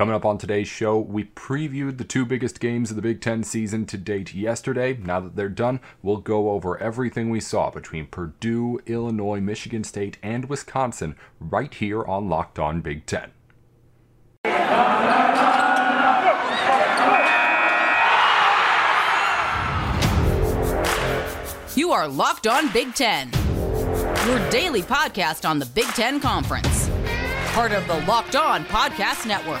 Coming up on today's show, we previewed the two biggest games of the Big Ten season to date yesterday. Now that they're done, we'll go over everything we saw between Purdue, Illinois, Michigan State, and Wisconsin right here on Locked On Big Ten. You are Locked On Big Ten, your daily podcast on the Big Ten Conference, part of the Locked On Podcast Network.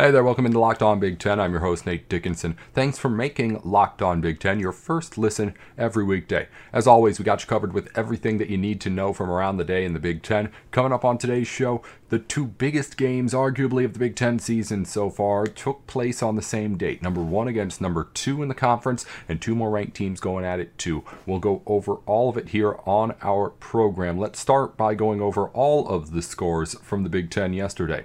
Hey there, welcome into Locked On Big Ten. I'm your host, Nate Dickinson. Thanks for making Locked On Big Ten your first listen every weekday. As always, we got you covered with everything that you need to know from around the day in the Big Ten. Coming up on today's show, the two biggest games, arguably, of the Big Ten season so far took place on the same date. Number one against number two in the conference, and two more ranked teams going at it too. We'll go over all of it here on our program. Let's start by going over all of the scores from the Big Ten yesterday.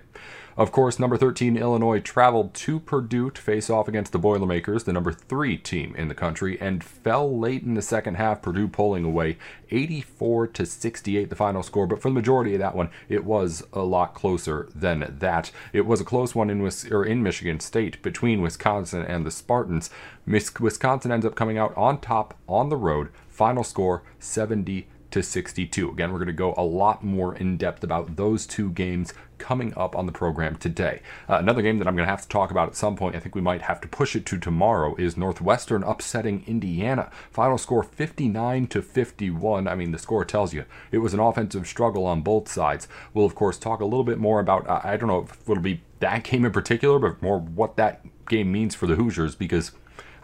Of course, number 13 Illinois traveled to Purdue to face off against the Boilermakers, the number 3 team in the country, and fell late in the second half, Purdue pulling away 84 to 68 the final score, but for the majority of that one, it was a lot closer than that. It was a close one in or in Michigan State between Wisconsin and the Spartans. Wisconsin ends up coming out on top on the road. Final score 70 to 62. Again, we're going to go a lot more in depth about those two games coming up on the program today. Uh, another game that I'm going to have to talk about at some point, I think we might have to push it to tomorrow, is Northwestern upsetting Indiana. Final score 59 to 51. I mean, the score tells you it was an offensive struggle on both sides. We'll, of course, talk a little bit more about, uh, I don't know if it'll be that game in particular, but more what that game means for the Hoosiers because,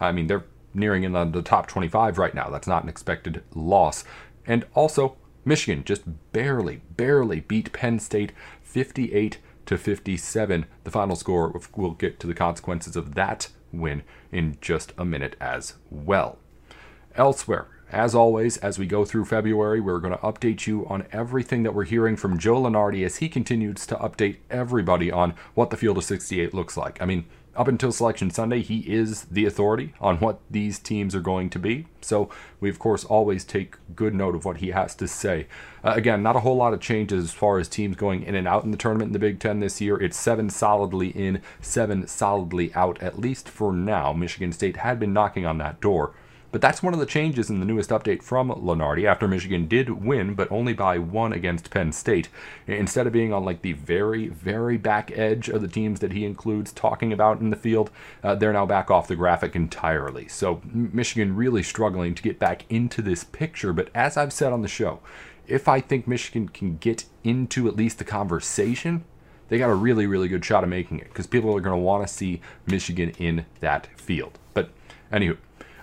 I mean, they're nearing in on the top 25 right now. That's not an expected loss. And also, Michigan just barely, barely beat Penn State 58 to 57. The final score, we'll get to the consequences of that win in just a minute as well. Elsewhere, as always, as we go through February, we're going to update you on everything that we're hearing from Joe Lunardi as he continues to update everybody on what the field of 68 looks like. I mean, up until Selection Sunday, he is the authority on what these teams are going to be. So we, of course, always take good note of what he has to say. Uh, again, not a whole lot of changes as far as teams going in and out in the tournament in the Big Ten this year. It's seven solidly in, seven solidly out, at least for now. Michigan State had been knocking on that door. But that's one of the changes in the newest update from Lunardi after Michigan did win, but only by one against Penn State. Instead of being on like the very, very back edge of the teams that he includes talking about in the field, uh, they're now back off the graphic entirely. So Michigan really struggling to get back into this picture. But as I've said on the show, if I think Michigan can get into at least the conversation, they got a really, really good shot of making it because people are going to want to see Michigan in that field. But anywho,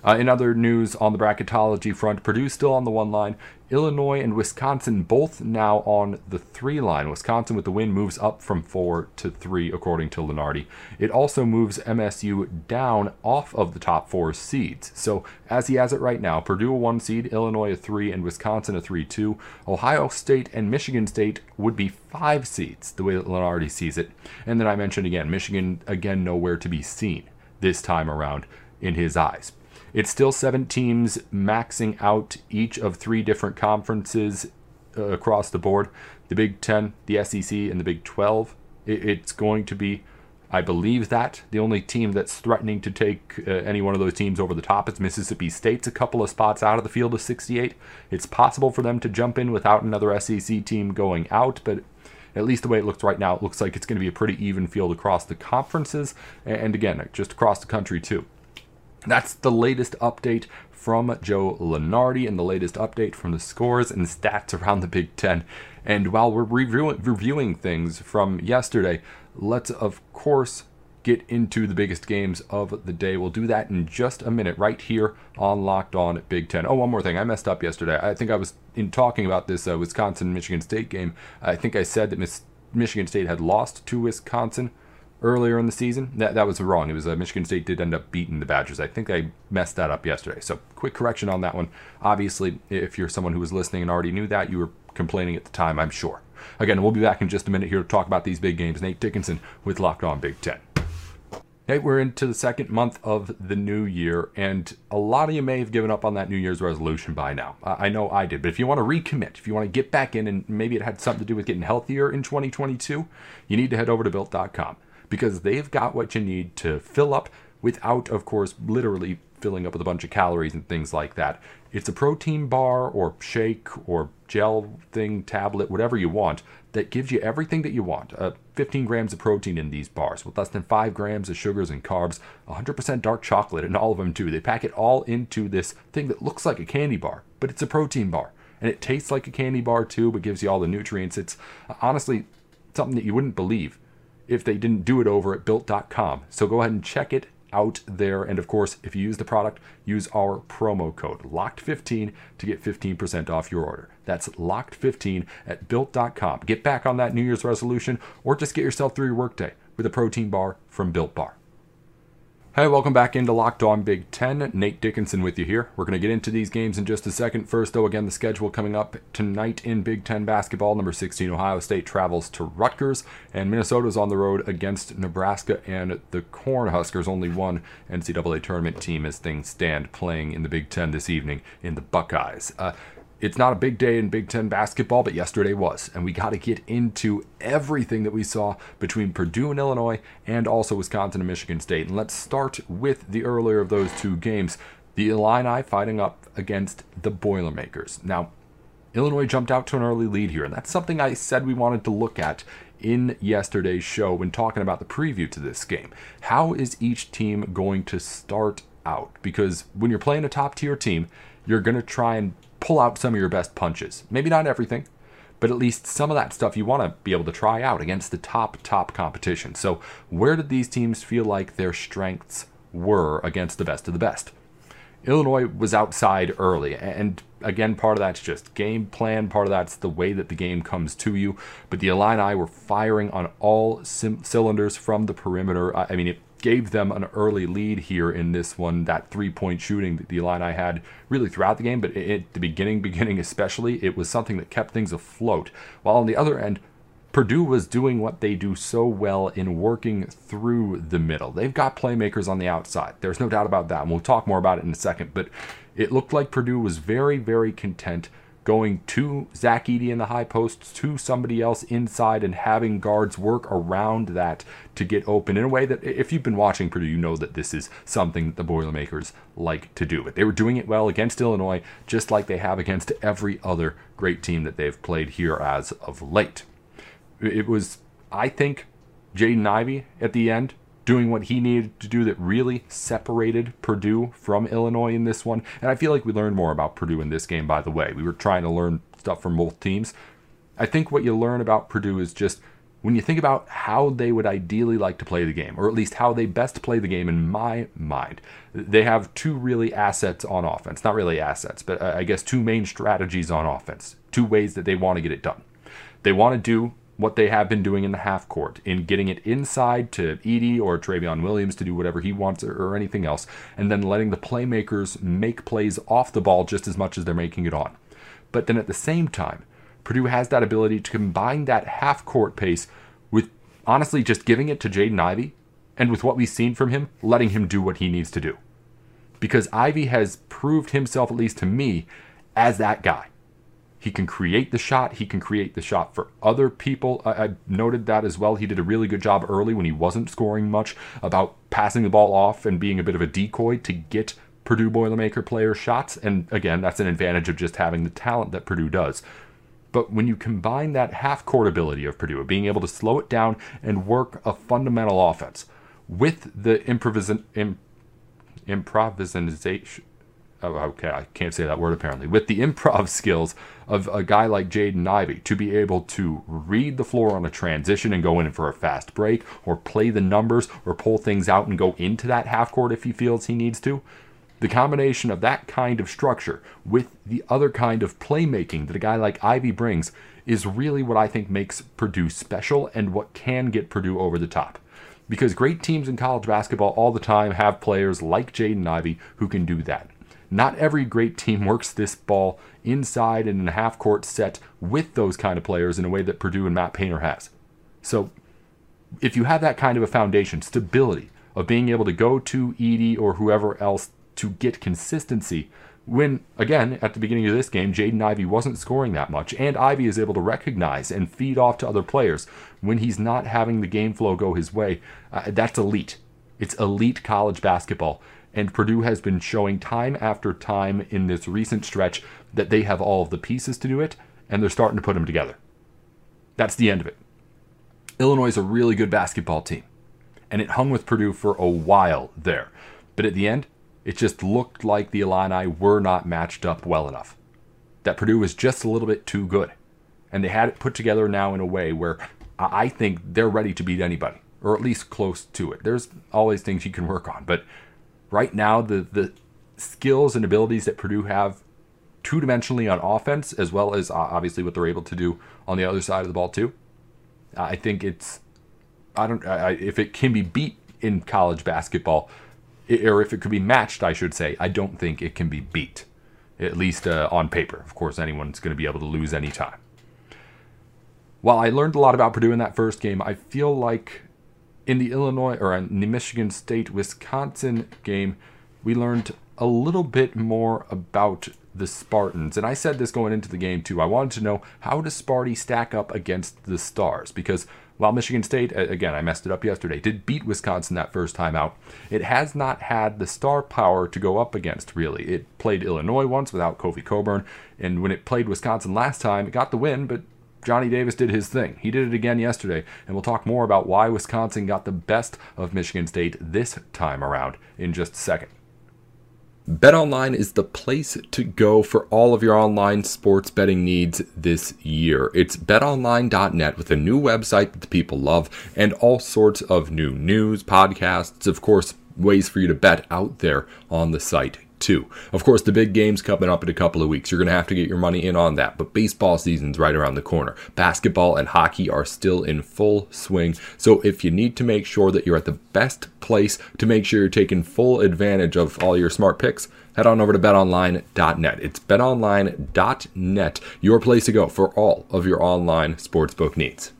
uh, in other news on the bracketology front, Purdue still on the one line. Illinois and Wisconsin both now on the three line. Wisconsin with the win moves up from four to three, according to Lunardi. It also moves MSU down off of the top four seeds. So as he has it right now, Purdue a one seed, Illinois a three, and Wisconsin a three two. Ohio State and Michigan State would be five seeds, the way that Lunardi sees it. And then I mentioned again, Michigan again nowhere to be seen this time around in his eyes. It's still seven teams maxing out each of three different conferences uh, across the board the Big Ten, the SEC, and the Big 12. It, it's going to be, I believe that. The only team that's threatening to take uh, any one of those teams over the top is Mississippi State's a couple of spots out of the field of 68. It's possible for them to jump in without another SEC team going out, but at least the way it looks right now, it looks like it's going to be a pretty even field across the conferences and again, just across the country too. That's the latest update from Joe Lunardi and the latest update from the scores and stats around the Big Ten. And while we're reviewing, things from yesterday, let's of course get into the biggest games of the day. We'll do that in just a minute, right here on Locked On Big Ten. Oh, one more thing. I messed up yesterday. I think I was in talking about this uh, Wisconsin Michigan State game. I think I said that Miss Michigan State had lost to Wisconsin earlier in the season. That that was wrong. It was uh, Michigan State did end up beating the Badgers. I think I messed that up yesterday. So quick correction on that one. Obviously, if you're someone who was listening and already knew that, you were complaining at the time. I'm sure. Again, we'll be back in just a minute here to talk about these big games. Nate Dickinson with Locked On Big Ten. Hey, we're into the second month of the new year, and a lot of you may have given up on that New Year's resolution by now. I know I did, but if you want to recommit, if you want to get back in, and maybe it had something to do with getting healthier in 2022, you need to head over to built.com because they've got what you need to fill up without, of course, literally filling up with a bunch of calories and things like that. It's a protein bar or shake or gel thing, tablet, whatever you want, that gives you everything that you want. Uh, 15 grams of protein in these bars, with less than 5 grams of sugars and carbs, 100% dark chocolate in all of them, too. They pack it all into this thing that looks like a candy bar, but it's a protein bar. And it tastes like a candy bar, too, but gives you all the nutrients. It's uh, honestly something that you wouldn't believe if they didn't do it over at built.com. So go ahead and check it out there. And of course, if you use the product, use our promo code LOCKED15 to get 15% off your order. That's LOCKED15 at built.com. Get back on that New Year's resolution or just get yourself through your workday with a protein bar from Built Bar. Hey, welcome back into Locked On Big Ten. Nate Dickinson with you here. We're going to get into these games in just a second. First, though, again, the schedule coming up tonight in Big Ten basketball. Number 16, Ohio State travels to Rutgers, and Minnesota's on the road against Nebraska and the Cornhuskers. Only one NCAA tournament team as things stand playing in the Big Ten this evening in the Buckeyes. Uh, it's not a big day in Big Ten basketball, but yesterday was. And we got to get into everything that we saw between Purdue and Illinois and also Wisconsin and Michigan State. And let's start with the earlier of those two games the Illini fighting up against the Boilermakers. Now, Illinois jumped out to an early lead here, and that's something I said we wanted to look at in yesterday's show when talking about the preview to this game. How is each team going to start out? Because when you're playing a top tier team, you're going to try and pull out some of your best punches. Maybe not everything, but at least some of that stuff you want to be able to try out against the top, top competition. So, where did these teams feel like their strengths were against the best of the best? Illinois was outside early, and again, part of that's just game plan, part of that's the way that the game comes to you. But the Illini were firing on all sim- cylinders from the perimeter. I mean, it gave them an early lead here in this one. That three point shooting that the Illini had really throughout the game, but at the beginning, beginning especially, it was something that kept things afloat. While on the other end, Purdue was doing what they do so well in working through the middle. They've got playmakers on the outside. There's no doubt about that. And we'll talk more about it in a second. But it looked like Purdue was very, very content going to Zach Edey in the high post to somebody else inside and having guards work around that to get open in a way that if you've been watching Purdue, you know that this is something that the Boilermakers like to do. But they were doing it well against Illinois, just like they have against every other great team that they've played here as of late. It was, I think, Jaden Ivey at the end doing what he needed to do that really separated Purdue from Illinois in this one. And I feel like we learned more about Purdue in this game, by the way. We were trying to learn stuff from both teams. I think what you learn about Purdue is just when you think about how they would ideally like to play the game, or at least how they best play the game in my mind, they have two really assets on offense. Not really assets, but uh, I guess two main strategies on offense, two ways that they want to get it done. They want to do what they have been doing in the half court, in getting it inside to Edey or Trevion Williams to do whatever he wants or, or anything else, and then letting the playmakers make plays off the ball just as much as they're making it on. But then at the same time, Purdue has that ability to combine that half court pace with honestly just giving it to Jaden Ivey and with what we've seen from him, letting him do what he needs to do. Because Ivey has proved himself, at least to me, as that guy. He can create the shot. He can create the shot for other people. I, I, noted that as well. He did a really good job early when he wasn't scoring much about passing the ball off and being a bit of a decoy to get Purdue Boilermaker player shots. And again, that's an advantage of just having the talent that Purdue does. But when you combine that half court ability of Purdue, being able to slow it down and work a fundamental offense with the improvis- Im- improvisation, Oh, okay, I can't say that word apparently, with the improv skills of a guy like Jaden Ivey to be able to read the floor on a transition and go in for a fast break or play the numbers or pull things out and go into that half court if he feels he needs to. The combination of that kind of structure with the other kind of playmaking that a guy like Ivey brings is really what I think makes Purdue special and what can get Purdue over the top because great teams in college basketball all the time have players like Jaden Ivey who can do that. Not every great team works this ball inside and in a half court set with those kind of players in a way that Purdue and Matt Painter has. So, if you have that kind of a foundation, stability, of being able to go to Edey or whoever else to get consistency when, again, at the beginning of this game, Jaden Ivey wasn't scoring that much, and Ivey is able to recognize and feed off to other players when he's not having the game flow go his way. Uh, that's elite. It's elite college basketball. And Purdue has been showing time after time in this recent stretch that they have all of the pieces to do it, and they're starting to put them together. That's the end of it. Illinois is a really good basketball team, and it hung with Purdue for a while there. But at the end, it just looked like the Illini were not matched up well enough. That Purdue was just a little bit too good. And they had it put together now in a way where I think they're ready to beat anybody, or at least close to it. There's always things you can work on, but right now, the, the skills and abilities that Purdue have two dimensionally on offense, as well as obviously what they're able to do on the other side of the ball, too, I think it's, I don't, I, if it can be beat in college basketball, or if it could be matched, I should say, I don't think it can be beat, at least uh, on paper. Of course, anyone's going to be able to lose any time. While I learned a lot about Purdue in that first game, I feel like in the Illinois or in the Michigan State Wisconsin game, we learned a little bit more about the Spartans. And I said this going into the game too. I wanted to know how does Sparty stack up against the Stars because while Michigan State, again, I messed it up yesterday, did beat Wisconsin that first time out, it has not had the star power to go up against, really. It played Illinois once without Kofi Cockburn, and when it played Wisconsin last time, it got the win, but Johnny Davis did his thing. He did it again yesterday, and we'll talk more about why Wisconsin got the best of Michigan State this time around in just a second. BetOnline is the place to go for all of your online sports betting needs this year. It's betonline.net with a new website that the people love and all sorts of new news, podcasts, of course, ways for you to bet out there on the site Of course, the big game's coming up in a couple of weeks. You're going to have to get your money in on that. But baseball season's right around the corner. Basketball and hockey are still in full swing. So if you need to make sure that you're at the best place to make sure you're taking full advantage of all your smart picks, head on over to betonline.net. It's betonline.net, your place to go for all of your online sportsbook needs.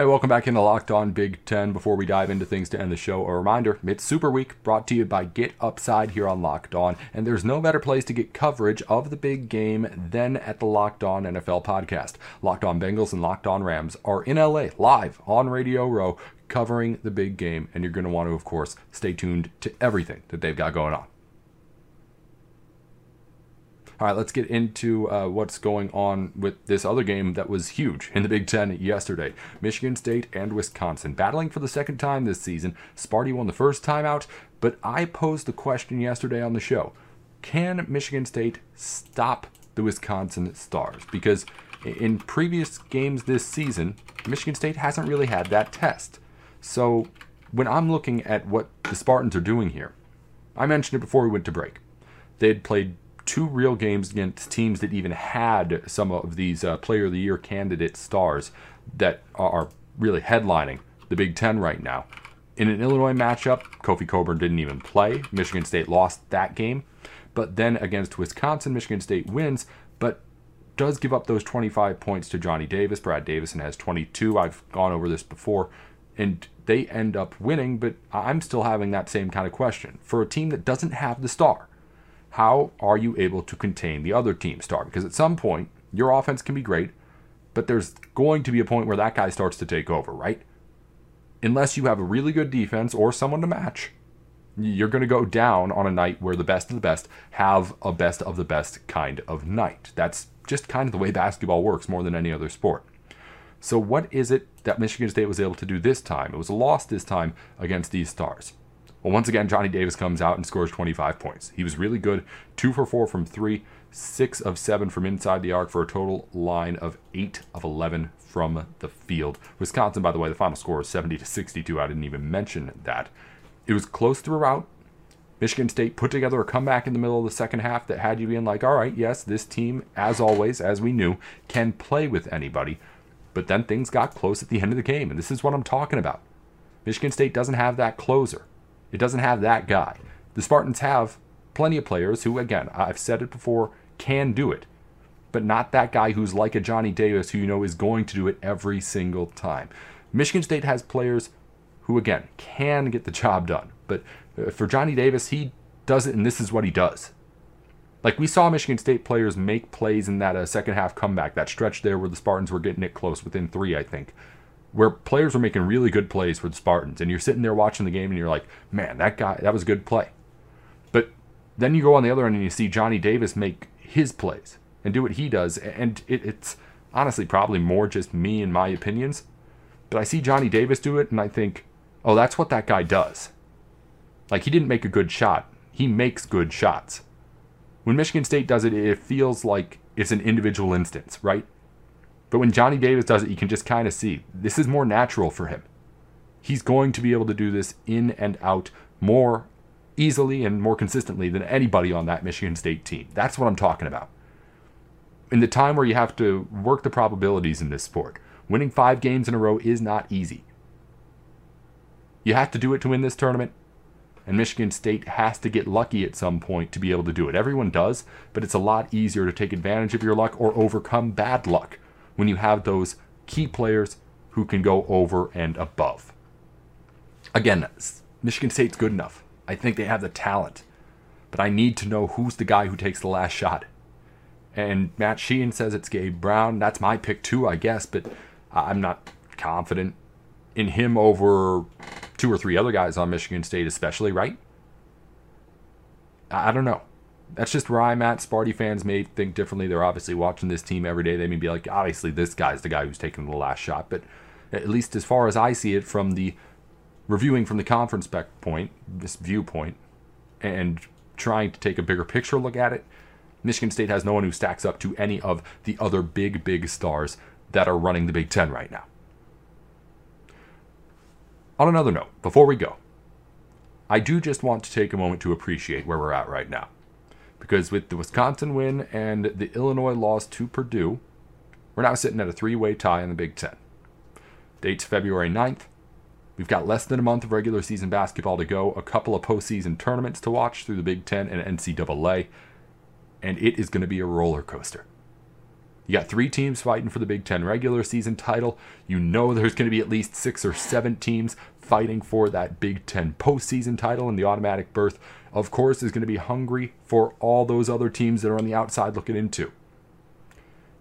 Hey, welcome back into Locked On Big Ten. Before we dive into things to end the show, a reminder it's Super Week brought to you by Get Upside here on Locked On. And there's no better place to get coverage of the big game than at the Locked On NFL podcast. Locked On Bengals and Locked On Rams are in LA live on Radio Row covering the big game. And you're going to want to, of course, stay tuned to everything that they've got going on. All right, let's get into uh, what's going on with this other game that was huge in the Big Ten yesterday. Michigan State and Wisconsin battling for the second time this season. Sparty won the first time out, but I posed the question yesterday on the show Can Michigan State stop the Wisconsin Stars? Because in previous games this season, Michigan State hasn't really had that test. So when I'm looking at what the Spartans are doing here, I mentioned it before we went to break. They had played two real games against teams that even had some of these uh, Player of the Year candidate stars that are really headlining the Big Ten right now. In an Illinois matchup, Kofi Cockburn didn't even play. Michigan State lost that game. But then against Wisconsin, Michigan State wins, but does give up those 25 points to Johnny Davis. Brad Davison has 22. I've gone over this before. And they end up winning, but I'm still having that same kind of question. For a team that doesn't have the star, how are you able to contain the other team star? Because at some point, your offense can be great, but there's going to be a point where that guy starts to take over, right? Unless you have a really good defense or someone to match, you're going to go down on a night where the best of the best have a best of the best kind of night. That's just kind of the way basketball works more than any other sport. So, what is it that Michigan State was able to do this time? It was a loss this time against these stars. Well, once again, Johnny Davis comes out and scores 25 points. He was really good, two for four from three, six of seven from inside the arc for a total line of eight of 11 from the field. Wisconsin, by the way, the final score is 70 to 62. I didn't even mention that. It was close throughout. Michigan State put together a comeback in the middle of the second half that had you being like, all right, yes, this team, as always, as we knew, can play with anybody. But then things got close at the end of the game, and this is what I'm talking about. Michigan State doesn't have that closer. It doesn't have that guy. The Spartans have plenty of players who, again, I've said it before, can do it, but not that guy who's like a Johnny Davis who you know is going to do it every single time. Michigan State has players who again can get the job done. But uh, for Johnny Davis, he does it, and this is what he does. Like we saw Michigan State players make plays in that uh, second half comeback, that stretch there where the Spartans were getting it close within three, I think, where players were making really good plays for the Spartans, and you're sitting there watching the game and you're like, man, that guy, that was a good play. But then you go on the other end and you see Johnny Davis make his plays and do what he does, and it, it's honestly probably more just me and my opinions, but I see Johnny Davis do it and I think, oh, that's what that guy does. Like he didn't make a good shot, he makes good shots. When Michigan State does it, it feels like it's an individual instance, right? But when Johnny Davis does it, you can just kind of see this is more natural for him. He's going to be able to do this in and out more easily and more consistently than anybody on that Michigan State team. That's what I'm talking about. In the time where you have to work the probabilities in this sport, winning five games in a row is not easy. You have to do it to win this tournament, and Michigan State has to get lucky at some point to be able to do it. Everyone does, but it's a lot easier to take advantage of your luck or overcome bad luck when you have those key players who can go over and above. Again, Michigan State's good enough. I think they have the talent, but I need to know who's the guy who takes the last shot. And Matt Sheehan says it's Gabe Brown. That's my pick too, I guess, but I'm not confident in him over two or three other guys on Michigan State, especially, right? I don't know. That's just where I'm at. Sparty fans may think differently. They're obviously watching this team every day. They may be like, obviously, this guy's the guy who's taking the last shot. But at least as far as I see it from the reviewing from the conference point, this viewpoint, and trying to take a bigger picture look at it, Michigan State has no one who stacks up to any of the other big, big stars that are running the Big Ten right now. On another note, before we go, I do just want to take a moment to appreciate where we're at right now. Because with the Wisconsin win and the Illinois loss to Purdue, we're now sitting at a three way tie in the Big Ten. Date's February 9th. We've got less than a month of regular season basketball to go, a couple of postseason tournaments to watch through the Big Ten and NCAA, and it is going to be a roller coaster. You got three teams fighting for the Big Ten regular season title. You know there's going to be at least six or seven teams fighting for that Big Ten postseason title and the automatic berth. Of course, is going to be hungry for all those other teams that are on the outside looking into.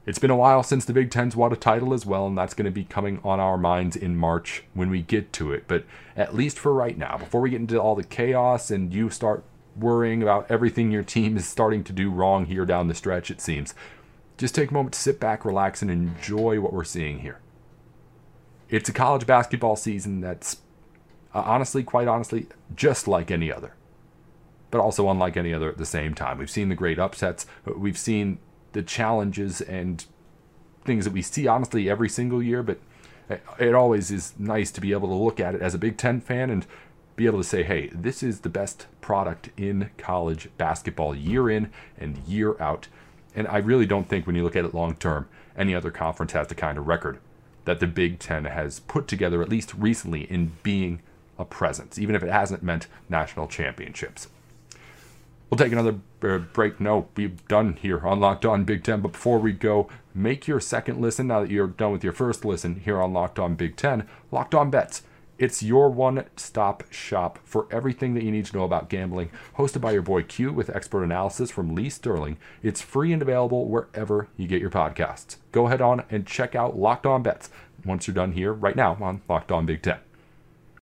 It's been a while since the Big Ten's won a title as well, and that's going to be coming on our minds in March when we get to it. But at least for right now, before we get into all the chaos and you start worrying about everything your team is starting to do wrong here down the stretch, it seems, just take a moment to sit back, relax, and enjoy what we're seeing here. It's a college basketball season that's uh, honestly, quite honestly, just like any other, but also unlike any other at the same time. We've seen the great upsets, we've seen the challenges and things that we see honestly every single year, but it always is nice to be able to look at it as a Big Ten fan and be able to say, hey, this is the best product in college basketball year in and year out. And I really don't think when you look at it long term, any other conference has the kind of record that the Big Ten has put together, at least recently, in being a presence, even if it hasn't meant national championships. We'll take another uh, break. No, we're done here on Locked On Big Ten. But before we go, make your second listen now that you're done with your first listen here on Locked On Big Ten. Locked On Bets. It's your one stop shop for everything that you need to know about gambling. Hosted by your boy Q with expert analysis from Lee Sterling. It's free and available wherever you get your podcasts. Go ahead on and check out Locked On Bets once you're done here right now on Locked On Big Ten.